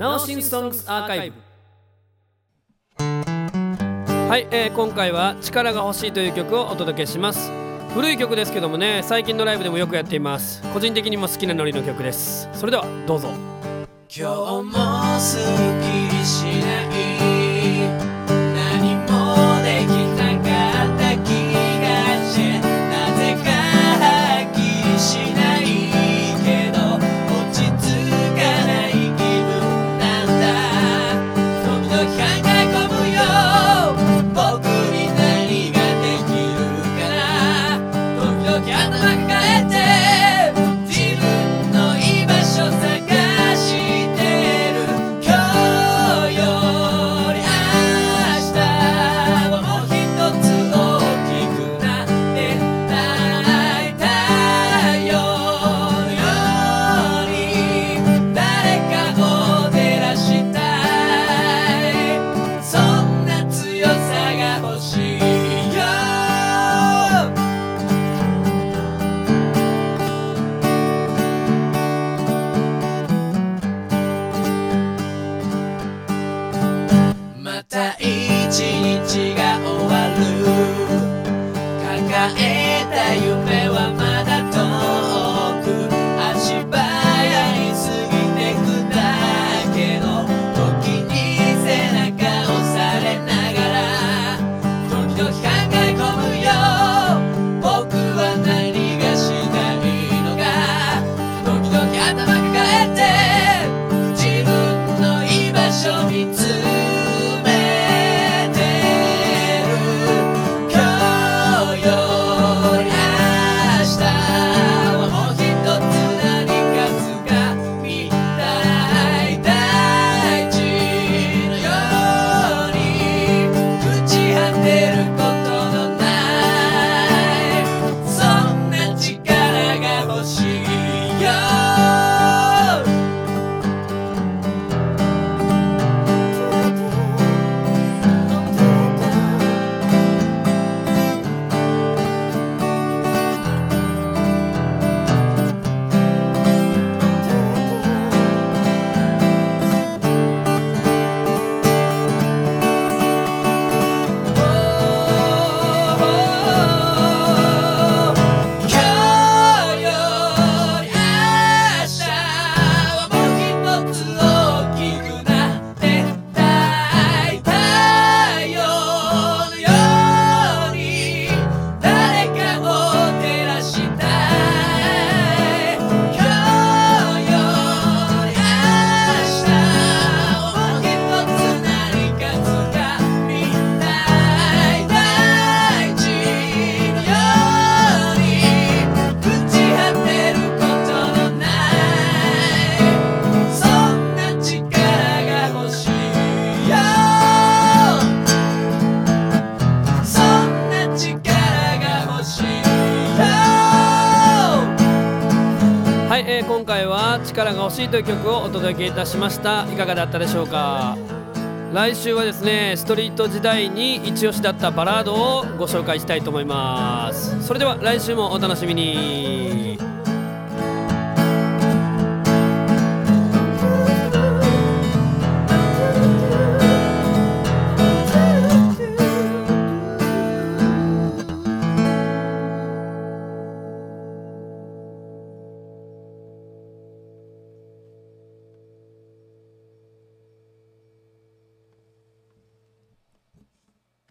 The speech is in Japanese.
ナオシンソングスアーカイブはい、えー今回は力が欲しいという曲をお届けします。古い曲ですけどもね最近のライブでもよくやっています。個人的にも好きなノリの曲です。それではどうぞ。今日もすっきりしない。抱えた夢。えー今回は力が欲しいという曲をお届けいたしました。いかがだったでしょうか？来週はですねストリート時代に一押しだったバラードをご紹介したいと思います。それでは来週もお楽しみに。